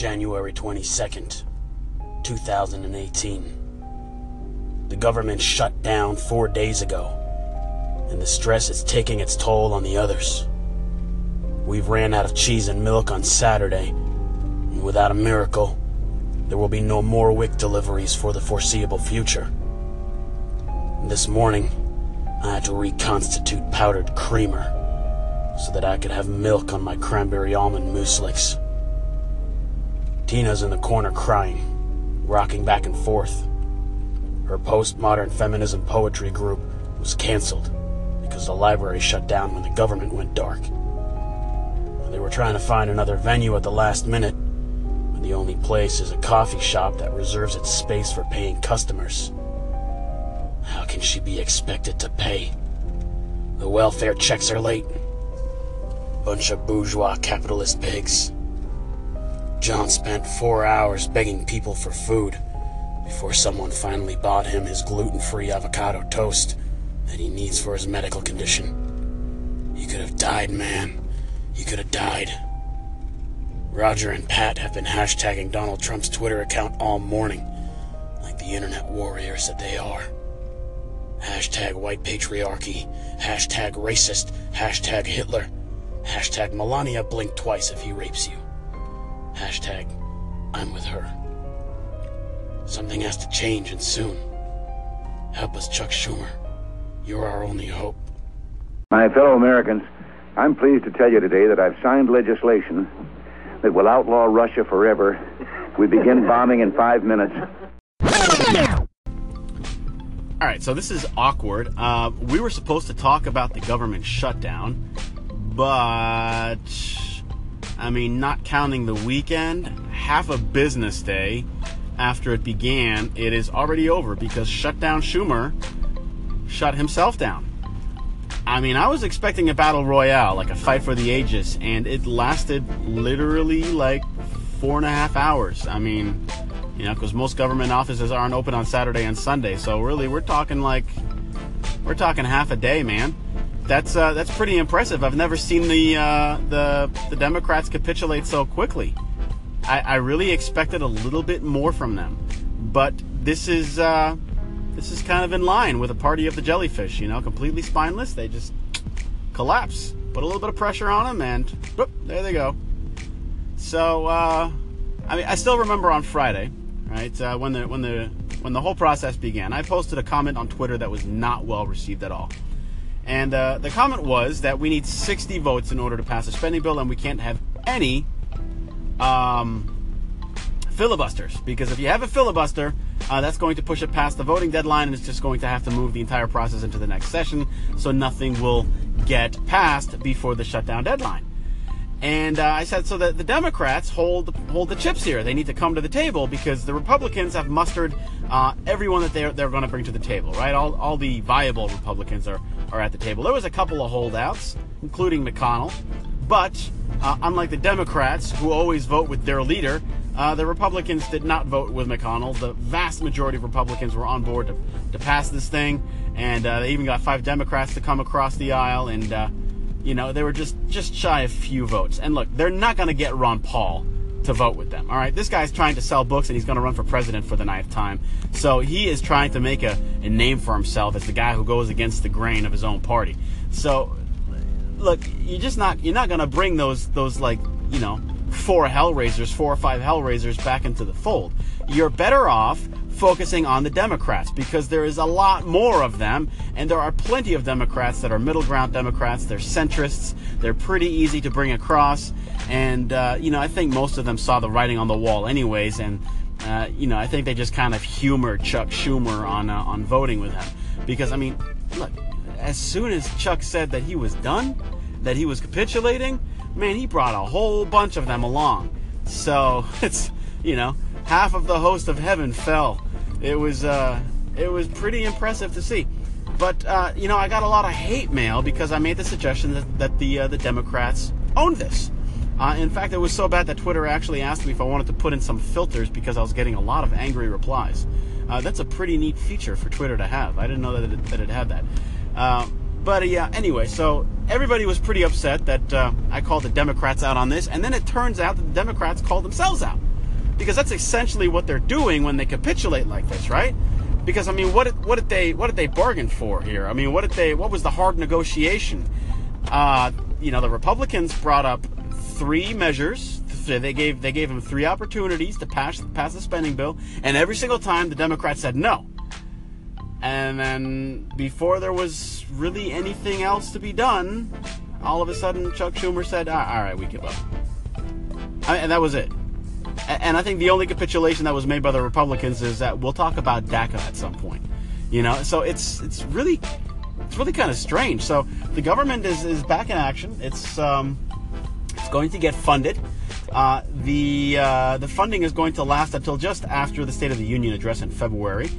January 22nd, 2018. The government shut down four days ago, and the stress is taking its toll on the others. We've ran out of cheese and milk on Saturday, and without a miracle, there will be no more WIC deliveries for the foreseeable future. This morning, I had to reconstitute powdered creamer so that I could have milk on my cranberry almond mueslis. Tina's in the corner crying, rocking back and forth. Her postmodern feminism poetry group was canceled because the library shut down when the government went dark. They were trying to find another venue at the last minute, but the only place is a coffee shop that reserves its space for paying customers. How can she be expected to pay? The welfare checks are late. Bunch of bourgeois capitalist pigs. John spent four hours begging people for food before someone finally bought him his gluten free avocado toast that he needs for his medical condition. He could have died, man. He could have died. Roger and Pat have been hashtagging Donald Trump's Twitter account all morning, like the internet warriors that they are. Hashtag white patriarchy, hashtag racist, hashtag Hitler, hashtag Melania blink twice if he rapes you, hashtag I'm with her. Something has to change and soon. Help us, Chuck Schumer. You're our only hope. My fellow Americans, I'm pleased to tell you today that I've signed legislation that will outlaw Russia forever. We begin bombing in five minutes. All right, so this is awkward. Uh, we were supposed to talk about the government shutdown, but I mean, not counting the weekend, half a business day after it began, it is already over because Shutdown Schumer shut himself down. I mean, I was expecting a battle royale, like a fight for the ages, and it lasted literally like four and a half hours. I mean, you know, because most government offices aren't open on Saturday and Sunday, so really, we're talking like we're talking half a day, man. That's uh, that's pretty impressive. I've never seen the uh, the the Democrats capitulate so quickly. I, I really expected a little bit more from them, but this is uh, this is kind of in line with a party of the jellyfish. You know, completely spineless. They just collapse. Put a little bit of pressure on them, and whoop, there they go. So, uh, I mean, I still remember on Friday, right, uh, when the when the when the whole process began. I posted a comment on Twitter that was not well received at all. And uh, the comment was that we need 60 votes in order to pass a spending bill, and we can't have any um, filibusters because if you have a filibuster, uh, that's going to push it past the voting deadline, and it's just going to have to move the entire process into the next session, so nothing will get passed before the shutdown deadline. And uh, I said, so that the Democrats hold hold the chips here. They need to come to the table because the Republicans have mustered uh, everyone that they're they're going to bring to the table, right? All, all the viable Republicans are are at the table. There was a couple of holdouts, including McConnell, but uh, unlike the Democrats, who always vote with their leader, uh, the Republicans did not vote with McConnell. The vast majority of Republicans were on board to, to pass this thing, and uh, they even got five Democrats to come across the aisle, and uh, you know they were just just shy of few votes. And look, they're not going to get Ron Paul to vote with them. All right, this guy's trying to sell books, and he's going to run for president for the ninth time. So he is trying to make a, a name for himself as the guy who goes against the grain of his own party. So look, you're just not you're not going to bring those those like you know four Hellraisers, four or five Hellraisers back into the fold. You're better off focusing on the Democrats because there is a lot more of them, and there are plenty of Democrats that are middle ground Democrats. They're centrists. They're pretty easy to bring across, and uh, you know I think most of them saw the writing on the wall anyways, and uh, you know I think they just kind of humored Chuck Schumer on uh, on voting with him because I mean, look, as soon as Chuck said that he was done, that he was capitulating man, he brought a whole bunch of them along. So it's you know half of the host of heaven fell. It was uh, it was pretty impressive to see. But uh, you know, I got a lot of hate mail because I made the suggestion that, that the uh, the Democrats own this. Uh, in fact, it was so bad that Twitter actually asked me if I wanted to put in some filters because I was getting a lot of angry replies. Uh, that's a pretty neat feature for Twitter to have. I didn't know that it, that it had that. Uh, but uh, yeah, anyway, so everybody was pretty upset that I called the Democrats out on this, and then it turns out that the Democrats called themselves out. Because that's essentially what they're doing when they capitulate like this, right? Because I mean, what did, what did they what did they bargain for here? I mean, what did they what was the hard negotiation? Uh, you know, the Republicans brought up three measures. They gave they gave them three opportunities to pass pass the spending bill, and every single time the Democrats said no. And then before there was really anything else to be done, all of a sudden Chuck Schumer said, ah, "All right, we give up," and that was it. And I think the only capitulation that was made by the Republicans is that we'll talk about DACA at some point. You know, so it's it's really it's really kind of strange. So the government is, is back in action. It's um, it's going to get funded. Uh, the uh, the funding is going to last until just after the State of the Union address in February.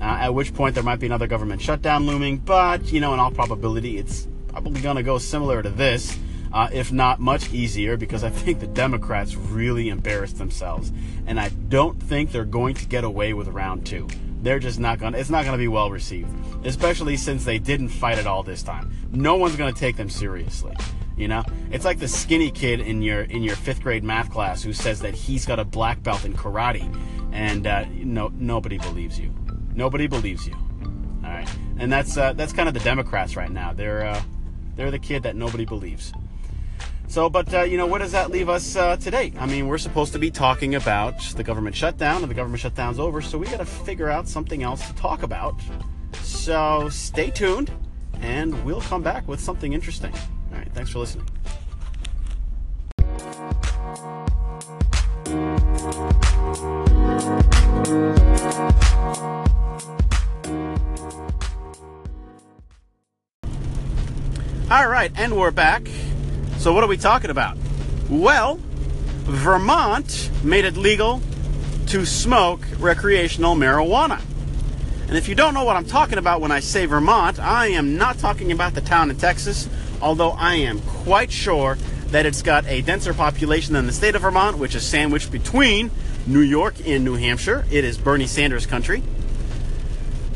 Uh, at which point there might be another government shutdown looming, but you know, in all probability, it's probably going to go similar to this, uh, if not much easier, because I think the Democrats really embarrassed themselves, and I don't think they're going to get away with round two. They're just not going. to It's not going to be well received, especially since they didn't fight it all this time. No one's going to take them seriously. You know, it's like the skinny kid in your in your fifth grade math class who says that he's got a black belt in karate, and uh, no nobody believes you. Nobody believes you. All right, and that's uh, that's kind of the Democrats right now. They're uh, they're the kid that nobody believes. So, but uh, you know, where does that leave us uh, today? I mean, we're supposed to be talking about the government shutdown, and the government shutdown's over, so we got to figure out something else to talk about. So, stay tuned, and we'll come back with something interesting. All right, thanks for listening. All right, and we're back. So, what are we talking about? Well, Vermont made it legal to smoke recreational marijuana. And if you don't know what I'm talking about when I say Vermont, I am not talking about the town in Texas, although I am quite sure that it's got a denser population than the state of Vermont, which is sandwiched between New York and New Hampshire. It is Bernie Sanders country.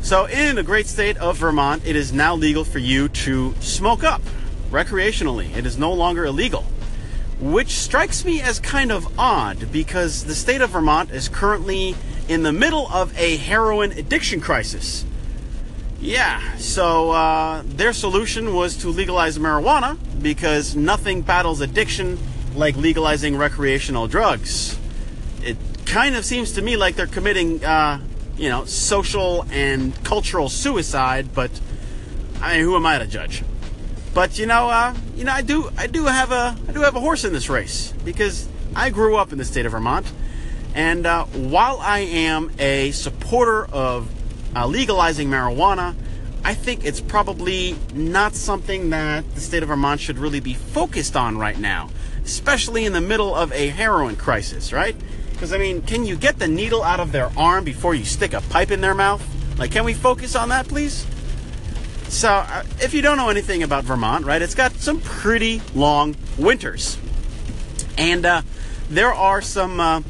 So, in the great state of Vermont, it is now legal for you to smoke up recreationally. It is no longer illegal, which strikes me as kind of odd because the state of Vermont is currently in the middle of a heroin addiction crisis. Yeah, so uh, their solution was to legalize marijuana because nothing battles addiction like legalizing recreational drugs. It kind of seems to me like they're committing uh, you know, social and cultural suicide, but I mean, who am I to judge? But you know, uh, you know, I do, I do have a, I do have a horse in this race because I grew up in the state of Vermont, and uh, while I am a supporter of uh, legalizing marijuana, I think it's probably not something that the state of Vermont should really be focused on right now, especially in the middle of a heroin crisis, right? Because, I mean, can you get the needle out of their arm before you stick a pipe in their mouth? Like, can we focus on that, please? So, uh, if you don't know anything about Vermont, right, it's got some pretty long winters. And uh, there are some uh,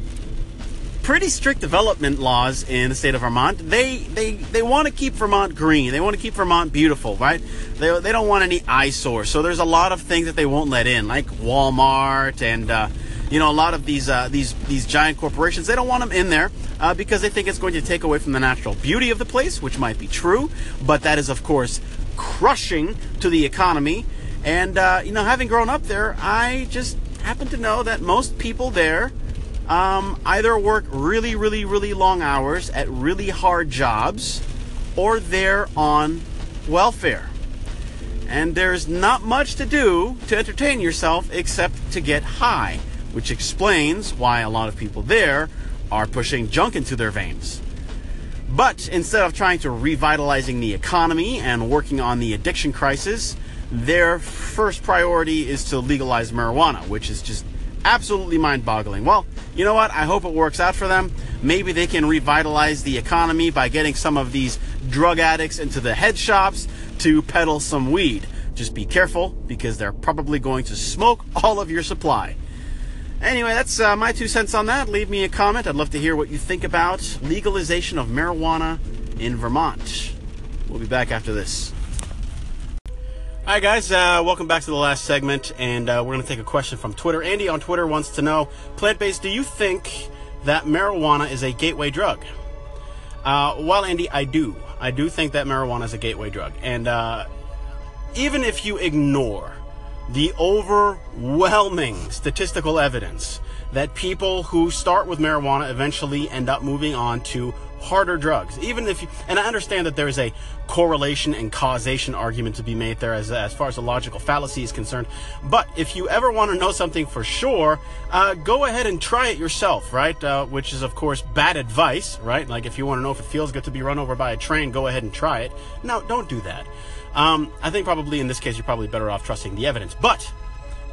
pretty strict development laws in the state of Vermont. They they they want to keep Vermont green. They want to keep Vermont beautiful, right? They, they don't want any eyesores. So there's a lot of things that they won't let in, like Walmart and uh, you know, a lot of these uh, these these giant corporations they don't want them in there uh, because they think it's going to take away from the natural beauty of the place, which might be true, but that is of course crushing to the economy. And uh, you know, having grown up there, I just happen to know that most people there um, either work really, really, really long hours at really hard jobs, or they're on welfare. And there's not much to do to entertain yourself except to get high which explains why a lot of people there are pushing junk into their veins. But instead of trying to revitalizing the economy and working on the addiction crisis, their first priority is to legalize marijuana, which is just absolutely mind boggling. Well, you know what? I hope it works out for them. Maybe they can revitalize the economy by getting some of these drug addicts into the head shops to peddle some weed. Just be careful because they're probably going to smoke all of your supply. Anyway, that's uh, my two cents on that. Leave me a comment. I'd love to hear what you think about legalization of marijuana in Vermont. We'll be back after this. Hi, guys. Uh, welcome back to the last segment, and uh, we're going to take a question from Twitter. Andy on Twitter wants to know plant based, do you think that marijuana is a gateway drug. Uh, well, Andy, I do. I do think that marijuana is a gateway drug. And uh, even if you ignore the overwhelming statistical evidence that people who start with marijuana eventually end up moving on to harder drugs. Even if you, and I understand that there is a correlation and causation argument to be made there as, as far as the logical fallacy is concerned. But if you ever want to know something for sure, uh, go ahead and try it yourself, right? Uh, which is, of course, bad advice, right? Like if you want to know if it feels good to be run over by a train, go ahead and try it. No, don't do that. Um, I think probably in this case, you're probably better off trusting the evidence. But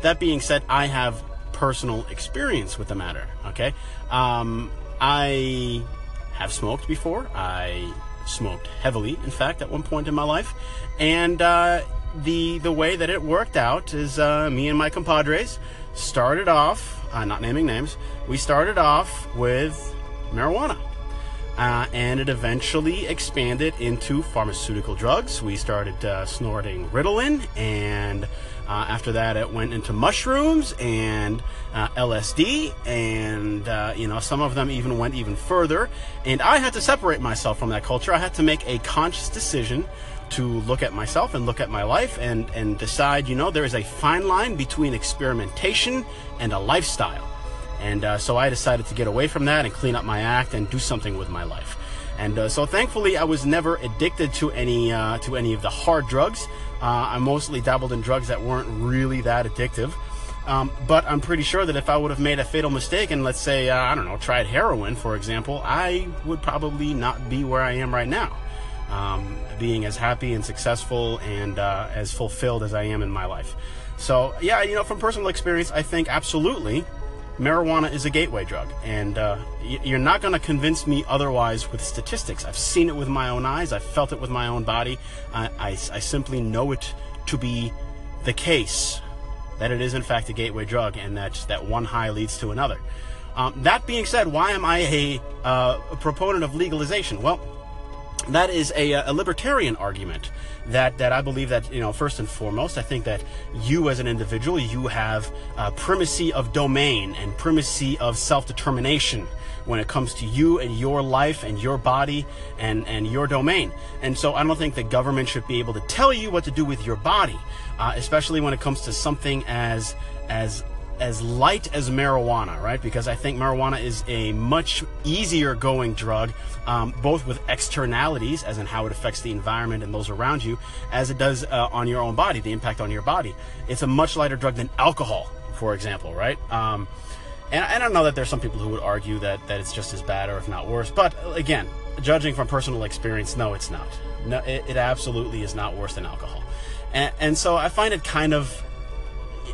that being said, I have personal experience with the matter, okay? Um, I have smoked before. I smoked heavily, in fact, at one point in my life, and uh, the the way that it worked out is uh, me and my compadres started off, uh, not naming names, we started off with marijuana. Uh, and it eventually expanded into pharmaceutical drugs. We started uh, snorting Ritalin, and uh, after that, it went into mushrooms and uh, LSD, and uh, you know some of them even went even further. And I had to separate myself from that culture. I had to make a conscious decision to look at myself and look at my life and and decide. You know, there is a fine line between experimentation and a lifestyle. And uh, so I decided to get away from that and clean up my act and do something with my life. And uh, so thankfully, I was never addicted to any uh, to any of the hard drugs. Uh, I mostly dabbled in drugs that weren't really that addictive. Um, but I'm pretty sure that if I would have made a fatal mistake and let's say uh, I don't know tried heroin for example, I would probably not be where I am right now, um, being as happy and successful and uh, as fulfilled as I am in my life. So yeah, you know, from personal experience, I think absolutely marijuana is a gateway drug, and uh, you're not going to convince me otherwise with statistics. I've seen it with my own eyes, I've felt it with my own body. I, I, I simply know it to be the case that it is, in fact, a gateway drug, and that, that one high leads to another. Um, that being said, why am I a, uh, a proponent of legalization? Well, that is a, a, libertarian argument that, that I believe that, you know, first and foremost, I think that you as an individual, you have uh, primacy of domain and primacy of self-determination when it comes to you and your life and your body and, and your domain. And so I don't think the government should be able to tell you what to do with your body, uh, especially when it comes to something as, as as light as marijuana, right? Because I think marijuana is a much easier going drug, um, both with externalities, as in how it affects the environment and those around you, as it does uh, on your own body, the impact on your body. It's a much lighter drug than alcohol, for example, right? Um, and, and I know that there's some people who would argue that, that it's just as bad or if not worse, but again, judging from personal experience, no, it's not. No, it, it absolutely is not worse than alcohol. And, and so I find it kind of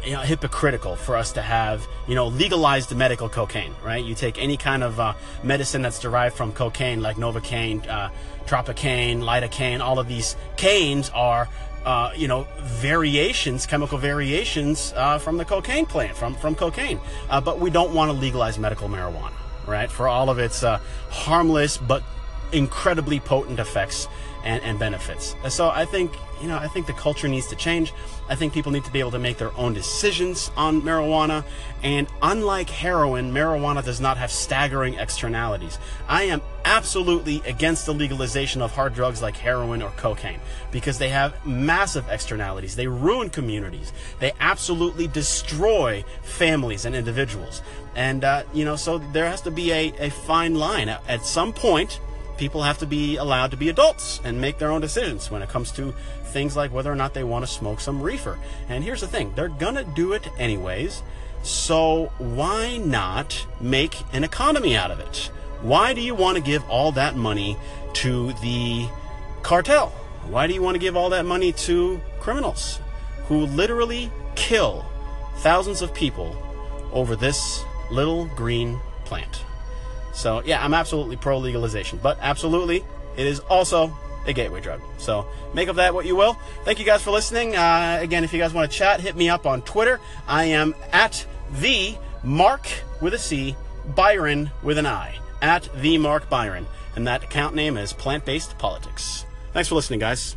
you know, hypocritical for us to have, you know, legalized medical cocaine, right? You take any kind of uh, medicine that's derived from cocaine, like Novocaine, uh, Tropicaine, Lidocaine, all of these canes are, uh, you know, variations, chemical variations uh, from the cocaine plant, from, from cocaine. Uh, but we don't want to legalize medical marijuana, right? For all of its uh, harmless but incredibly potent effects and, and benefits. So I think, you know, I think the culture needs to change. I think people need to be able to make their own decisions on marijuana. And unlike heroin, marijuana does not have staggering externalities. I am absolutely against the legalization of hard drugs like heroin or cocaine because they have massive externalities. They ruin communities. They absolutely destroy families and individuals. And, uh, you know, so there has to be a, a fine line. At, at some point, people have to be allowed to be adults and make their own decisions when it comes to things like whether or not they want to smoke some reefer. And here's the thing they're going to do it anyways. So why not make an economy out of it? Why do you want to give all that money to the cartel? Why do you want to give all that money to criminals who literally kill thousands of people over this little green plant? So, yeah, I'm absolutely pro legalization, but absolutely, it is also a gateway drug. So, make of that what you will. Thank you guys for listening. Uh, again, if you guys want to chat, hit me up on Twitter. I am at the Marc with a C, Biron with an I. At the Marc Biron. And that account name is Plant Based Politics. Thanks for listening, guys.